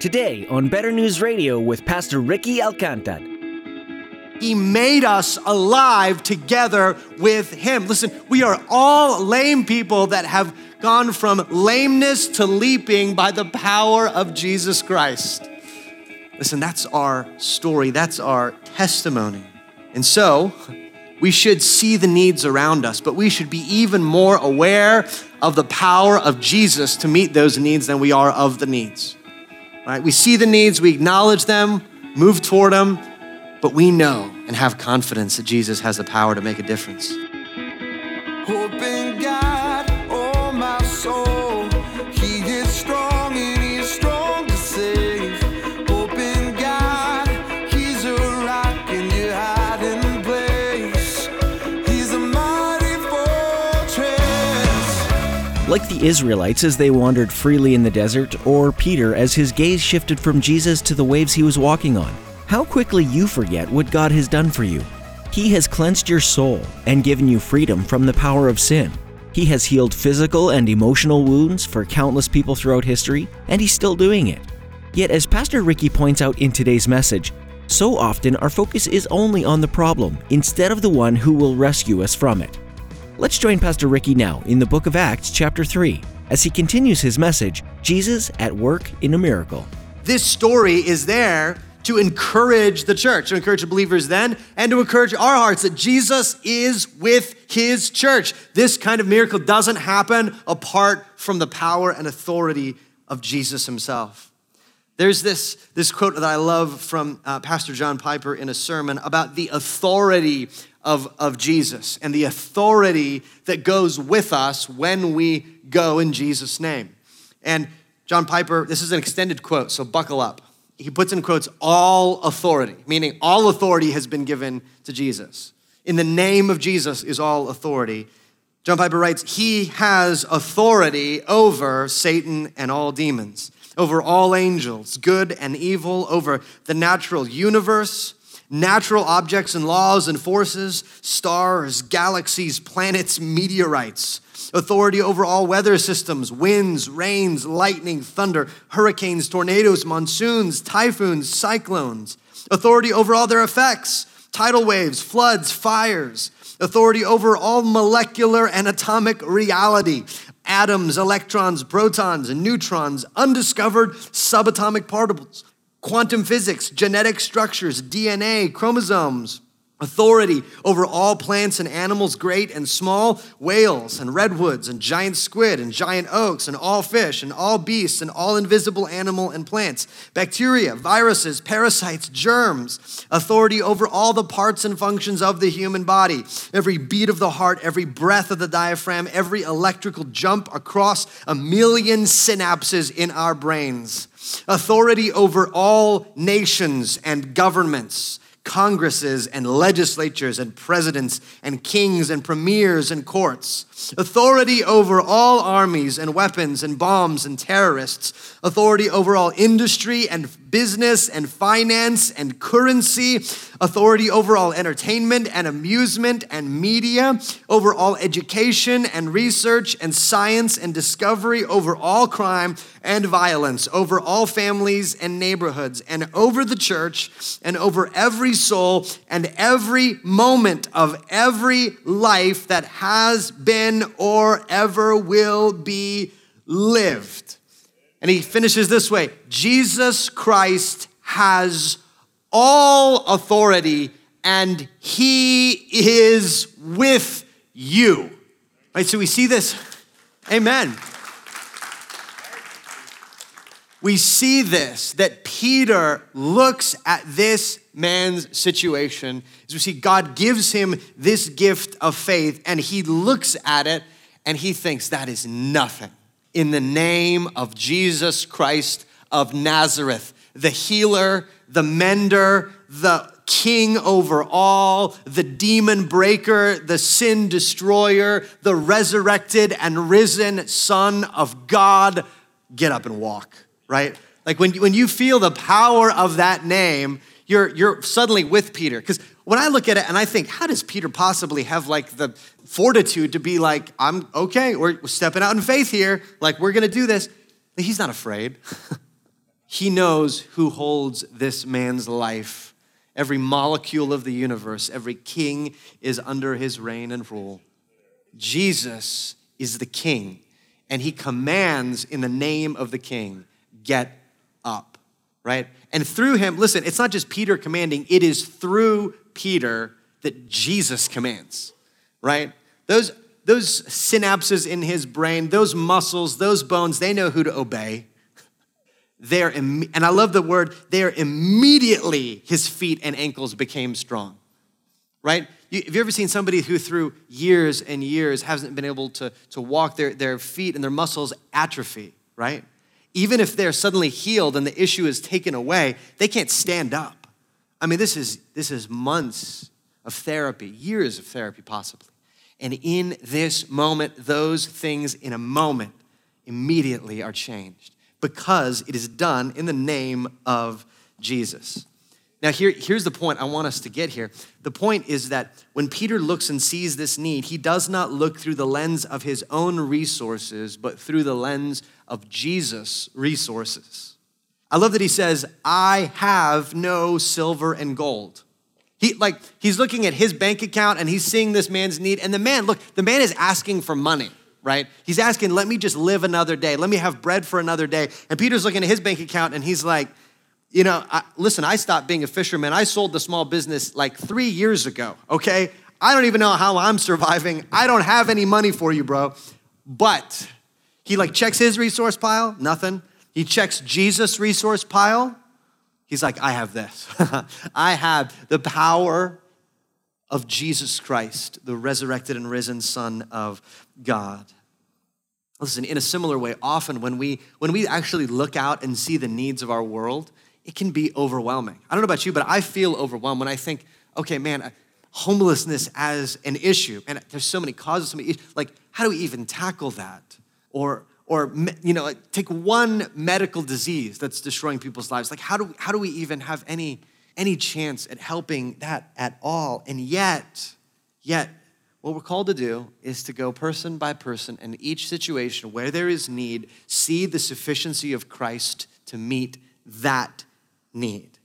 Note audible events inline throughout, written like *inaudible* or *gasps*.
Today on Better News Radio with Pastor Ricky Alcantar. He made us alive together with Him. Listen, we are all lame people that have gone from lameness to leaping by the power of Jesus Christ. Listen, that's our story, that's our testimony. And so, we should see the needs around us, but we should be even more aware of the power of Jesus to meet those needs than we are of the needs. Right? We see the needs, we acknowledge them, move toward them, but we know and have confidence that Jesus has the power to make a difference. Like the Israelites as they wandered freely in the desert, or Peter as his gaze shifted from Jesus to the waves he was walking on. How quickly you forget what God has done for you. He has cleansed your soul and given you freedom from the power of sin. He has healed physical and emotional wounds for countless people throughout history, and He's still doing it. Yet, as Pastor Ricky points out in today's message, so often our focus is only on the problem instead of the one who will rescue us from it. Let's join Pastor Ricky now in the book of Acts, chapter 3, as he continues his message Jesus at Work in a Miracle. This story is there to encourage the church, to encourage the believers then, and to encourage our hearts that Jesus is with his church. This kind of miracle doesn't happen apart from the power and authority of Jesus himself. There's this, this quote that I love from uh, Pastor John Piper in a sermon about the authority of, of Jesus and the authority that goes with us when we go in Jesus' name. And John Piper, this is an extended quote, so buckle up. He puts in quotes, all authority, meaning all authority has been given to Jesus. In the name of Jesus is all authority. John Piper writes, He has authority over Satan and all demons, over all angels, good and evil, over the natural universe, natural objects and laws and forces, stars, galaxies, planets, meteorites, authority over all weather systems, winds, rains, lightning, thunder, hurricanes, tornadoes, monsoons, typhoons, cyclones, authority over all their effects, tidal waves, floods, fires, authority over all molecular and atomic reality, atoms, electrons, protons, and neutrons, undiscovered subatomic particles, quantum physics, genetic structures, DNA, chromosomes, authority over all plants and animals, great and small, whales and redwoods and giant squid and giant oaks and all fish and all beasts and all invisible animal and plants, bacteria, viruses, parasites, germs, authority over all the parts and functions of the human body, every beat of the heart, every breath of the diaphragm, every electrical jump across a million synapses in our brains authority over all nations and governments, congresses and legislatures and presidents and kings and premiers and courts, authority over all armies and weapons and bombs and terrorists, authority over all industry and business and finance and currency, authority over all entertainment and amusement and media, over all education and research and science and discovery, over all crime and violence, over all families and neighborhoods, and over the church, and over every soul and every moment of every life that has been or ever will be lived. And he finishes this way Jesus Christ has all authority and he is with you. Right? So we see this. Amen. We see this that Peter looks at this man's situation as we see God gives him this gift of faith and he looks at it and he thinks that is nothing in the name of Jesus Christ of Nazareth, the healer, the mender, the king over all, the demon breaker, the sin destroyer, the resurrected and risen Son of God, get up and walk, right? Like when, when you feel the power of that name, you're, you're suddenly with Peter. Because when I look at it and I think, how does Peter possibly have like the fortitude to be like, I'm okay, we're stepping out in faith here, like we're gonna do this? He's not afraid. *laughs* He knows who holds this man's life. Every molecule of the universe, every king is under his reign and rule. Jesus is the king, and he commands in the name of the king, get up, right? And through him, listen, it's not just Peter commanding, it is through Peter that Jesus commands, right? Those, those synapses in his brain, those muscles, those bones, they know who to obey. They're, and I love the word, they're immediately his feet and ankles became strong, right? You, have you ever seen somebody who, through years and years, hasn't been able to, to walk, their, their feet and their muscles atrophy, right? Even if they're suddenly healed and the issue is taken away, they can't stand up. I mean, this is, this is months of therapy, years of therapy, possibly. And in this moment, those things in a moment immediately are changed because it is done in the name of Jesus. Now, here, here's the point I want us to get here. The point is that when Peter looks and sees this need, he does not look through the lens of his own resources, but through the lens of Jesus' resources. I love that he says, I have no silver and gold. He like he's looking at his bank account and he's seeing this man's need. And the man, look, the man is asking for money, right? He's asking, let me just live another day. Let me have bread for another day. And Peter's looking at his bank account and he's like, you know, I, listen, I stopped being a fisherman. I sold the small business like three years ago, okay? I don't even know how I'm surviving. I don't have any money for you, bro. But he like checks his resource pile, nothing. He checks Jesus' resource pile. He's like, I have this. *laughs* I have the power of Jesus Christ, the resurrected and risen Son of God. Listen, in a similar way, often when we when we actually look out and see the needs of our world, it can be overwhelming. I don't know about you, but I feel overwhelmed when I think, okay, man, uh, homelessness as an issue, and there's so many causes, so many issues. Like, how do we even tackle that? Or, or you know, take one medical disease that's destroying people's lives. Like, how do, how do we even have any, any chance at helping that at all? And yet, yet, what we're called to do is to go person by person in each situation where there is need, see the sufficiency of Christ to meet that need.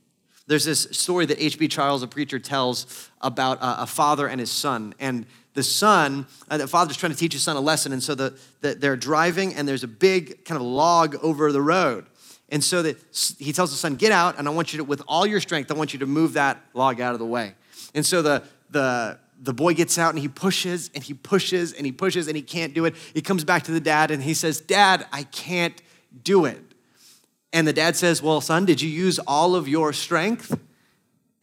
There's this story that H.B. Charles, a preacher, tells about a, father and his son. And the son, uh, the father's trying to teach his son a lesson. And so the, the, they're driving, and there's a big kind of log over the road. And so that he tells the son, Get out, and I want you to, with all your strength, I want you to move that log out of the way. And so the, the, the boy gets out and he pushes and he pushes and he pushes and he can't do it. He comes back to the dad and he says, Dad, I can't do it. And the dad says, Well, son, did you use all of your strength?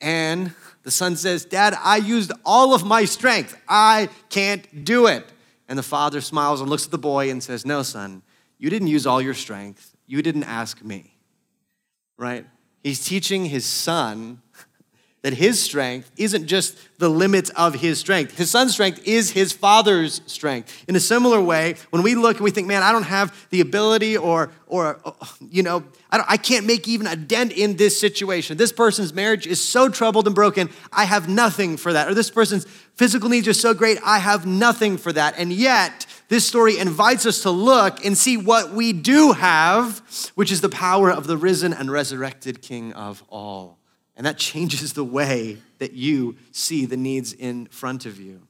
And the son says, Dad, I used all of my strength. I can't do it. And the father smiles and looks at the boy and says, No, son, you didn't use all your strength. You didn't ask me. Right? He's teaching his son that his strength isn't just the limits of his strength. His son's strength is his father's strength. In a similar way, when we look and we think, man, I don't have the ability or, or you know, I, I can't make even a dent in this situation. This person's marriage is so troubled and broken, I have nothing for that. Or this person's physical needs are so great, I have nothing for that. And yet, this story invites us to look and see what we do have, which is the power of the risen and resurrected King of all. And that changes the way that you see the needs in front of you.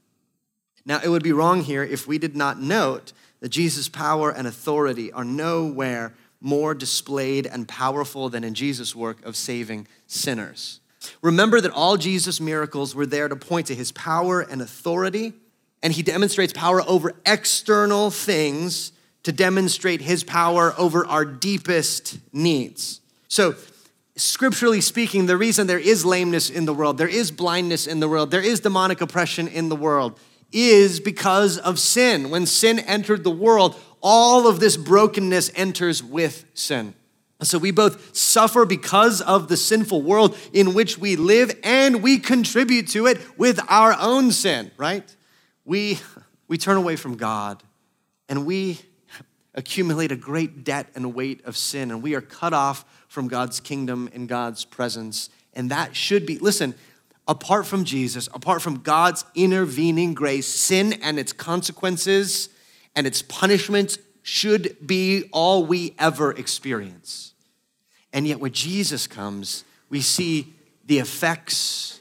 Now, it would be wrong here if we did not note that Jesus' power and authority are nowhere more displayed and powerful than in Jesus' work of saving sinners. Remember that all Jesus' miracles were there to point to his power and authority, and he demonstrates power over external things to demonstrate his power over our deepest needs. So, scripturally speaking, the reason there is lameness in the world, there is blindness in the world, there is demonic oppression in the world, is because of sin. When sin entered the world, all of this brokenness enters with sin. So we both suffer because of the sinful world in which we live, and we contribute to it with our own sin, right? We, we turn away from God and we accumulate a great debt and weight of sin, and we are cut off from God's kingdom and God's presence. And that should be, listen, apart from Jesus, apart from God's intervening grace, sin and its consequences and its punishments should be all we ever experience. And yet, when Jesus comes, we see the effects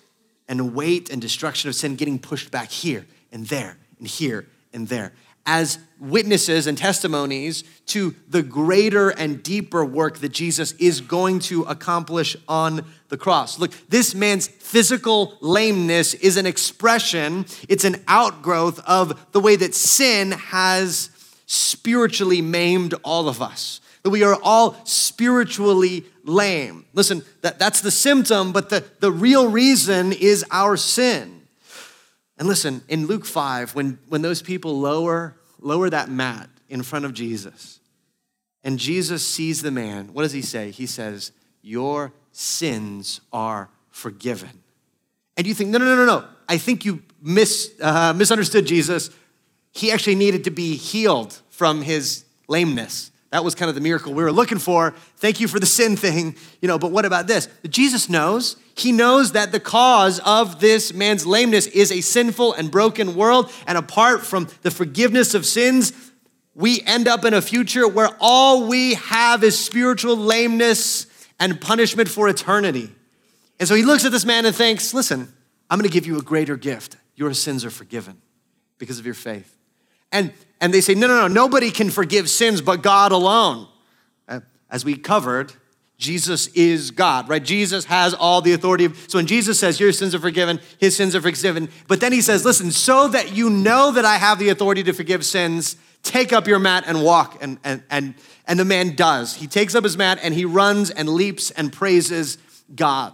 and weight and destruction of sin getting pushed back here and there and here and there as witnesses and testimonies to the greater and deeper work that Jesus is going to accomplish on the cross. Look, this man's physical lameness is an expression, it's an outgrowth of the way that sin has spiritually maimed all of us. That we are all spiritually lame. Listen, that, that's the symptom, but the, the real reason is our sin. And listen, in Luke 5, when, when those people lower, lower that mat in front of Jesus, and Jesus sees the man, what does he say? He says, Your sins are forgiven. And you think, no, no, no, no, no. I think you mis, uh, misunderstood Jesus. He actually needed to be healed from his lameness. That was kind of the miracle we were looking for. Thank you for the sin thing, you know, but what about this? Jesus knows. He knows that the cause of this man's lameness is a sinful and broken world, and apart from the forgiveness of sins, we end up in a future where all we have is spiritual lameness and punishment for eternity. And so he looks at this man and thinks, Listen, I'm gonna give you a greater gift. Your sins are forgiven because of your faith. And, and they say, no, no, no, nobody can forgive sins but God alone. Uh, as we covered, Jesus is God, right? Jesus has all the authority. So when Jesus says, Your sins are forgiven, his sins are forgiven. But then he says, Listen, so that you know that I have the authority to forgive sins, take up your mat and walk. And, and, and, and the man does. He takes up his mat and he runs and leaps and praises God.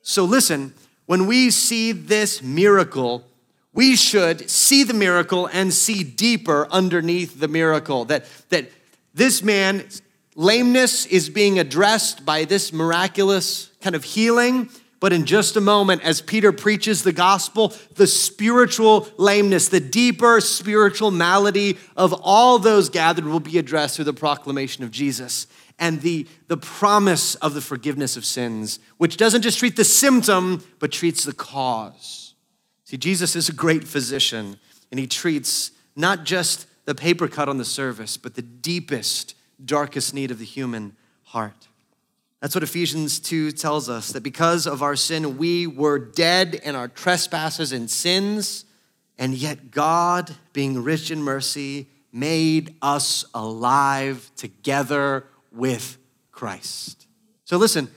So listen, when we see this miracle, we should see the miracle and see deeper underneath the miracle. That, that this man's lameness is being addressed by this miraculous kind of healing. But in just a moment, as Peter preaches the gospel, the spiritual lameness, the deeper spiritual malady of all those gathered will be addressed through the proclamation of Jesus and the, the promise of the forgiveness of sins, which doesn't just treat the symptom, but treats the cause. See, Jesus is a great physician, and he treats not just the paper cut on the surface, but the deepest, darkest need of the human heart. That's what Ephesians 2 tells us that because of our sin, we were dead in our trespasses and sins, and yet God, being rich in mercy, made us alive together with Christ. So listen,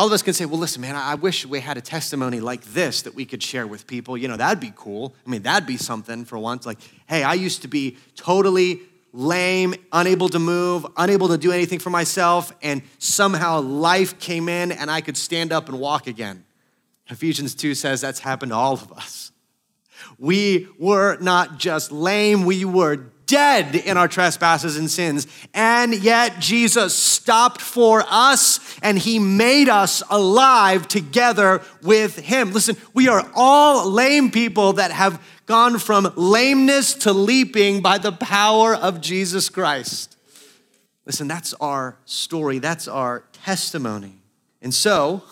all of us can say, well, listen, man, I wish we had a testimony like this that we could share with people. You know, that'd be cool. I mean, that'd be something for once. Like, hey, I used to be totally lame, unable to move, unable to do anything for myself, and somehow life came in and I could stand up and walk again. Ephesians 2 says that's happened to all of us. We were not just lame, we were dead in our trespasses and sins. And yet Jesus stopped for us and he made us alive together with him. Listen, we are all lame people that have gone from lameness to leaping by the power of Jesus Christ. Listen, that's our story, that's our testimony. And so,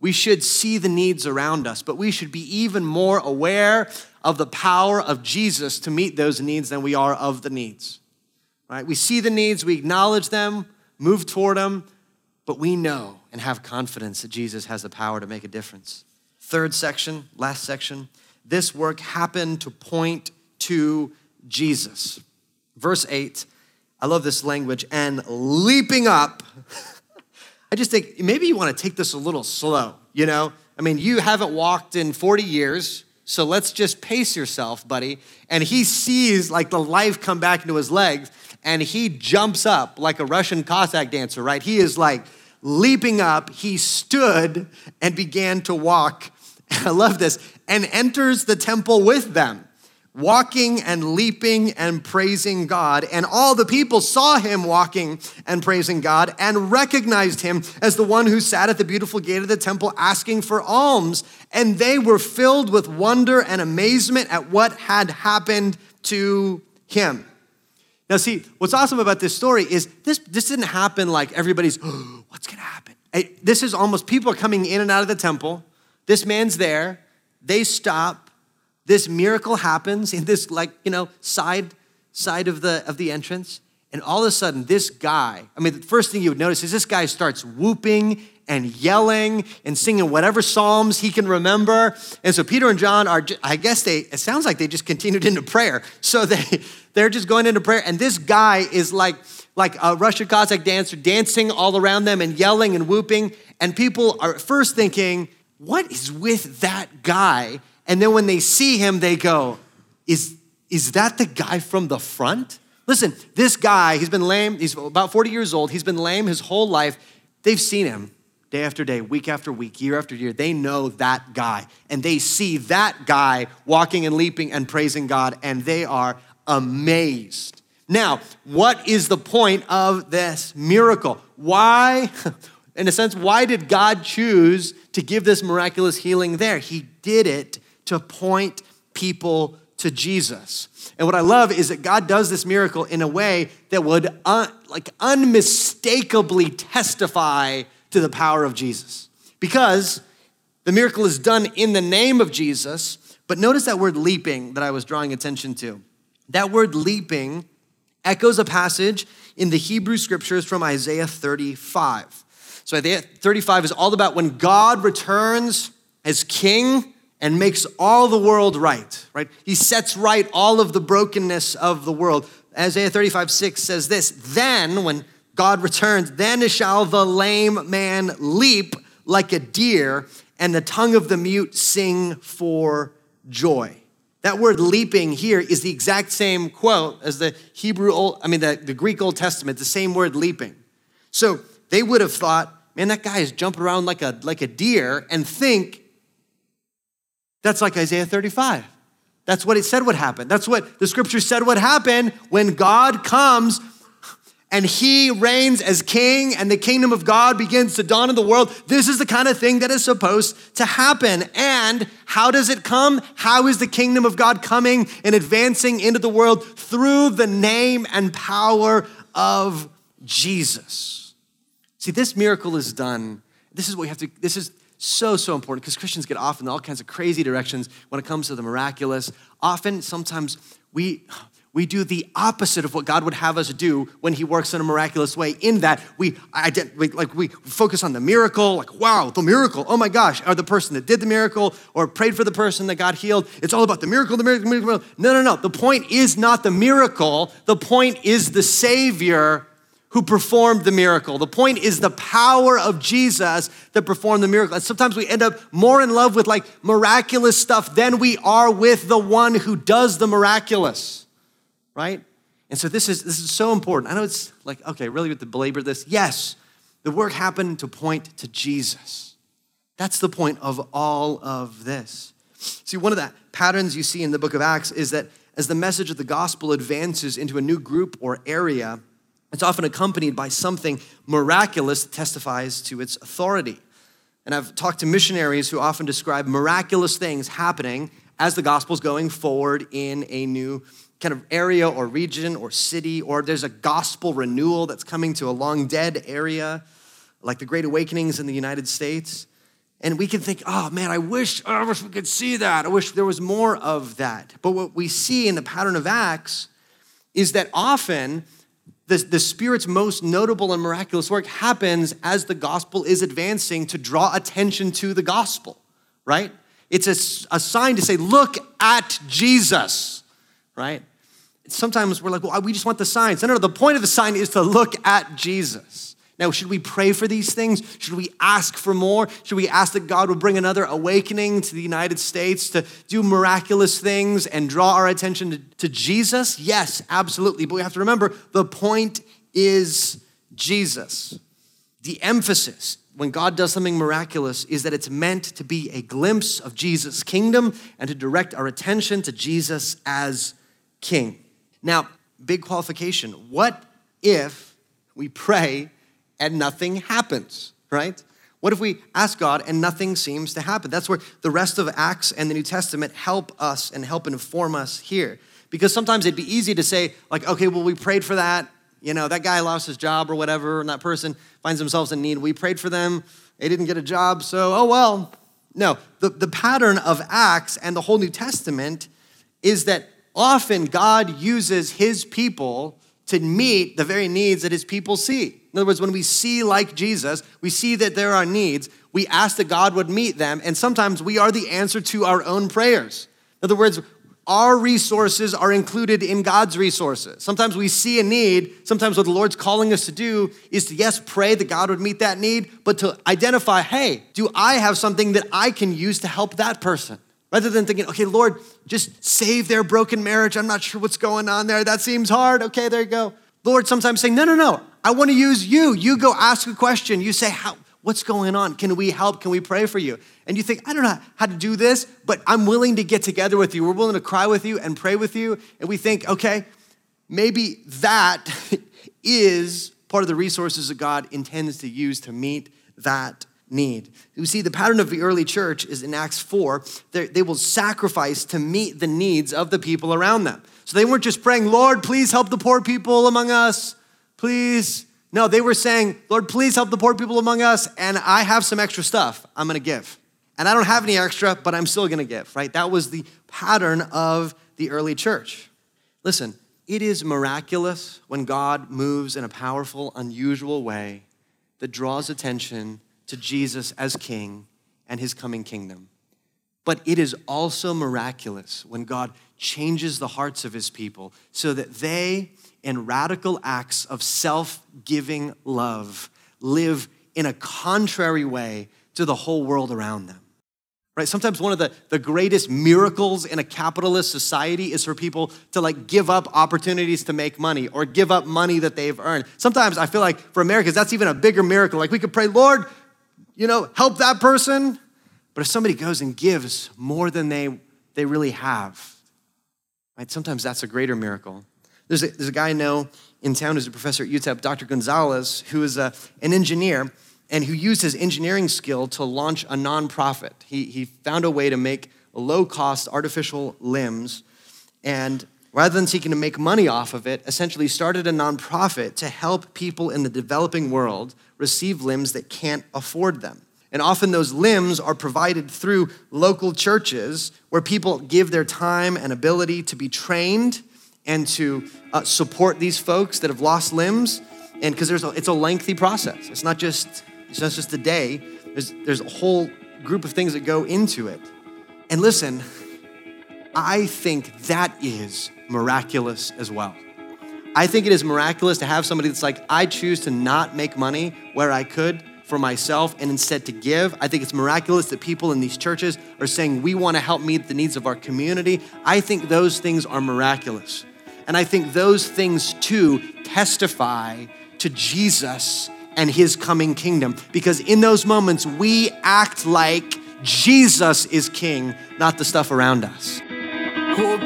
we should see the needs around us, but we should be even more aware of the power of Jesus to meet those needs than we are of the needs. Right? We see the needs, we acknowledge them, move toward them, but we know and have confidence that Jesus has the power to make a difference. Third section, last section, this work happened to point to Jesus. Verse 8, I love this language, and leaping up. *laughs* I just think maybe you want to take this a little slow, you know? I mean, you haven't walked in 40 years. So let's just pace yourself, buddy. And he sees like the life come back into his legs and he jumps up like a Russian Cossack dancer, right? He is like leaping up. He stood and began to walk. *laughs* I love this. And enters the temple with them walking and leaping and praising God. And all the people saw him walking and praising God and recognized him as the one who sat at the beautiful gate of the temple asking for alms. And they were filled with wonder and amazement at what had happened to him. Now, see, what's awesome about this story is this, this didn't happen like everybody's, oh, *gasps* what's gonna happen? This is almost people are coming in and out of the temple. This man's there. They stop this miracle happens in this like you know side side of the of the entrance And all of a sudden, this guy, I mean, the first thing you would notice is this guy starts whooping and yelling and singing whatever psalms he can remember. And so Peter and John are, I guess they, it sounds like they just continued into prayer. So they, *laughs* they're just going into prayer. And this guy is like, like a Russian Cossack dancer dancing all around them and yelling and whooping. And people are first thinking, what is with that guy? And then when they see him, they go, is, is that the guy from the front? Listen, this guy, he's been lame. He's about 40 years old. He's been lame his whole life. They've seen him day after day, week after week, year after year. They know that guy. And they see that guy walking and leaping and praising God, and they are amazed. Now, what is the point of this miracle? Why, *laughs* in a sense, why did God choose to give this miraculous healing there? He did it to point people to Jesus. And what I love is that God does this miracle in a way that would un, like unmistakably testify to the power of Jesus. Because the miracle is done in the name of Jesus, but notice that word leaping that I was drawing attention to. That word leaping echoes a passage in the Hebrew scriptures from Isaiah 35. So Isaiah 35 is all about when God returns as king and makes all the world right, right? He sets right all of the brokenness of the world. Isaiah 35, 6 says this Then, when God returns, then shall the lame man leap like a deer, and the tongue of the mute sing for joy. That word leaping here is the exact same quote as the Hebrew Old, I mean, the, the Greek Old Testament, the same word leaping. So they would have thought, man, that guy is jumping around like a, like a deer, and think that's like Isaiah 35. That's what it said would happen. That's what the scripture said would happen when God comes and he reigns as king and the kingdom of God begins to dawn in the world. This is the kind of thing that is supposed to happen. And how does it come? How is the kingdom of God coming and advancing into the world? Through the name and power of Jesus. See, this miracle is done. This is what we have to, this is so, so important because Christians get off in all kinds of crazy directions when it comes to the miraculous. Often, sometimes we, we do the opposite of what God would have us do when He works in a miraculous way. In that we, like we focus on the miracle, like wow, the miracle. Oh my gosh, or the person that did the miracle, or prayed for the person that got healed. It's all about the miracle, the miracle, the miracle. No, no, no. The point is not the miracle. The point is the Savior who performed the miracle. The point is the power of Jesus that performed the miracle. And sometimes we end up more in love with like miraculous stuff than we are with the one who does the miraculous, right? And so this is this is so important. I know it's like okay, really with to belabor this. Yes, the work happened to point to Jesus. That's the point of all of this. See, one of the patterns you see in the book of Acts is that as the message of the gospel advances into a new group or area, it's often accompanied by something miraculous that testifies to its authority. And I've talked to missionaries who often describe miraculous things happening as the gospel's going forward in a new kind of area or region or city, or there's a gospel renewal that's coming to a long dead area, like the Great Awakenings in the United States. And we can think, oh man, I wish, oh, I wish we could see that. I wish there was more of that. But what we see in the pattern of Acts is that often the, the Spirit's most notable and miraculous work happens as the gospel is advancing to draw attention to the gospel, right? It's a, a sign to say, look at Jesus, right? Sometimes we're like, well, we just want the signs. No, no, the point of the sign is to look at Jesus. Now, should we pray for these things? Should we ask for more? Should we ask that God would bring another awakening to the United States to do miraculous things and draw our attention to, to Jesus? Yes, absolutely. But we have to remember the point is Jesus. The emphasis when God does something miraculous is that it's meant to be a glimpse of Jesus' kingdom and to direct our attention to Jesus as king. Now, big qualification. What if we pray and nothing happens, right? What if we ask God and nothing seems to happen? That's where the rest of Acts and the New Testament help us and help inform us here. Because sometimes it'd be easy to say, like, okay, well, we prayed for that. You know, that guy lost his job or whatever, and that person finds themselves in need. We prayed for them, they didn't get a job, so oh well. No, the, the pattern of Acts and the whole New Testament is that often God uses his people to meet the very needs that his people see. In other words, when we see like Jesus, we see that there are needs, we ask that God would meet them, and sometimes we are the answer to our own prayers. In other words, our resources are included in God's resources. Sometimes we see a need. Sometimes what the Lord's calling us to do is to, yes, pray that God would meet that need, but to identify, hey, do I have something that I can use to help that person? Rather than thinking, okay, Lord, just save their broken marriage. I'm not sure what's going on there. That seems hard. Okay, there you go. Lord sometimes saying, no, no, no. I want to use you. You go ask a question. You say, how, what's going on? Can we help? Can we pray for you? And you think, I don't know how to do this, but I'm willing to get together with you. We're willing to cry with you and pray with you. And we think, okay, maybe that *laughs* is part of the resources that God intends to use to meet that need. You see, the pattern of the early church is in Acts 4, they will sacrifice to meet the needs of the people around them. So they weren't just praying, Lord, please help the poor people among us, please. No, they were saying, Lord, please help the poor people among us, and I have some extra stuff I'm gonna give. And I don't have any extra, but I'm still gonna give, right? That was the pattern of the early church. Listen, it is miraculous when God moves in a powerful, unusual way that draws attention to Jesus as king and his coming kingdom. But it is also miraculous when God changes the hearts of his people so that they, in radical acts of self giving love, live in a contrary way to the whole world around them. Right? Sometimes one of the, the greatest miracles in a capitalist society is for people to like give up opportunities to make money or give up money that they've earned. Sometimes I feel like for Americans, that's even a bigger miracle. Like we could pray, Lord, you know, help that person. But if somebody goes and gives more than they, they really have, right, sometimes that's a greater miracle. There's a, there's a guy I know in town who's a professor at UTEP, Dr. Gonzalez, who is a, an engineer and who used his engineering skill to launch a nonprofit. He, he found a way to make low cost artificial limbs and rather than seeking to make money off of it, essentially started a nonprofit to help people in the developing world receive limbs that can't afford them. And often those limbs are provided through local churches where people give their time and ability to be trained and to uh, support these folks that have lost limbs. And because it's a lengthy process. It's not just it's not just a day. There's there's a whole group of things that go into it. And listen, I think that is miraculous as well. I think it is miraculous to have somebody that's like, I choose to not make money where I could for myself and instead to give. I think it's miraculous that people in these churches are saying, we want to help meet the needs of our community. I think those things are miraculous. And I think those things too testify to Jesus and his coming kingdom. Because in those moments, we act like Jesus is king, not the stuff around us. Hope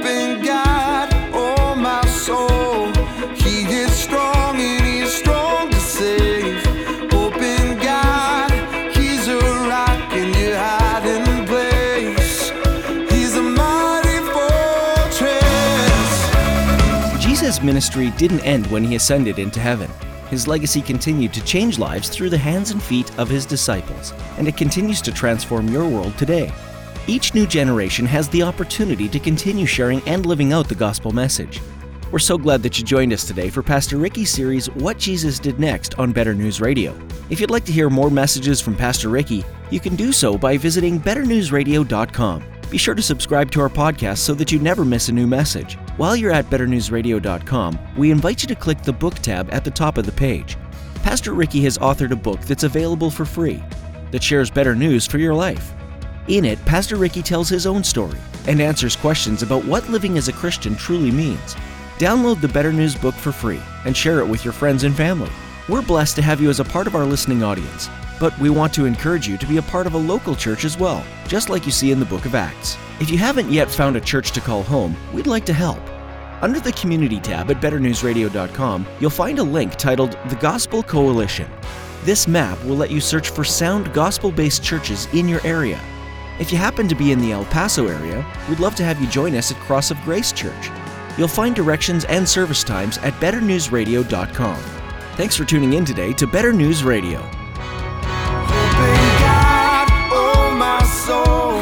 ministry didn't end when he ascended into heaven. His legacy continued to change lives through the hands and feet of his disciples, and it continues to transform your world today. Each new generation has the opportunity to continue sharing and living out the gospel message. We're so glad that you joined us today for Pastor Ricky's series, What Jesus Did Next on Better News Radio. If you'd like to hear more messages from Pastor Ricky, you can do so by visiting betternewsradio.com. Be sure to subscribe to our podcast so that you never miss a new message. While you're at betternewsradio.com, we invite you to click the book tab at the top of the page. Pastor Ricky has authored a book that's available for free that shares better news for your life. In it, Pastor Ricky tells his own story and answers questions about what living as a Christian truly means. Download the Better News book for free and share it with your friends and family. We're blessed to have you as a part of our listening audience, but we want to encourage you to be a part of a local church as well, just like you see in the book of Acts. If you haven't yet found a church to call home, we'd like to help. Under the Community tab at betternewsradio.com, you'll find a link titled The Gospel Coalition. This map will let you search for sound gospel based churches in your area if you happen to be in the El Paso area, we'd love to have you join us at Cross of Grace Church. You'll find directions and service times at betternewsradio.com. Thanks for tuning in today to Better News Radio. Oh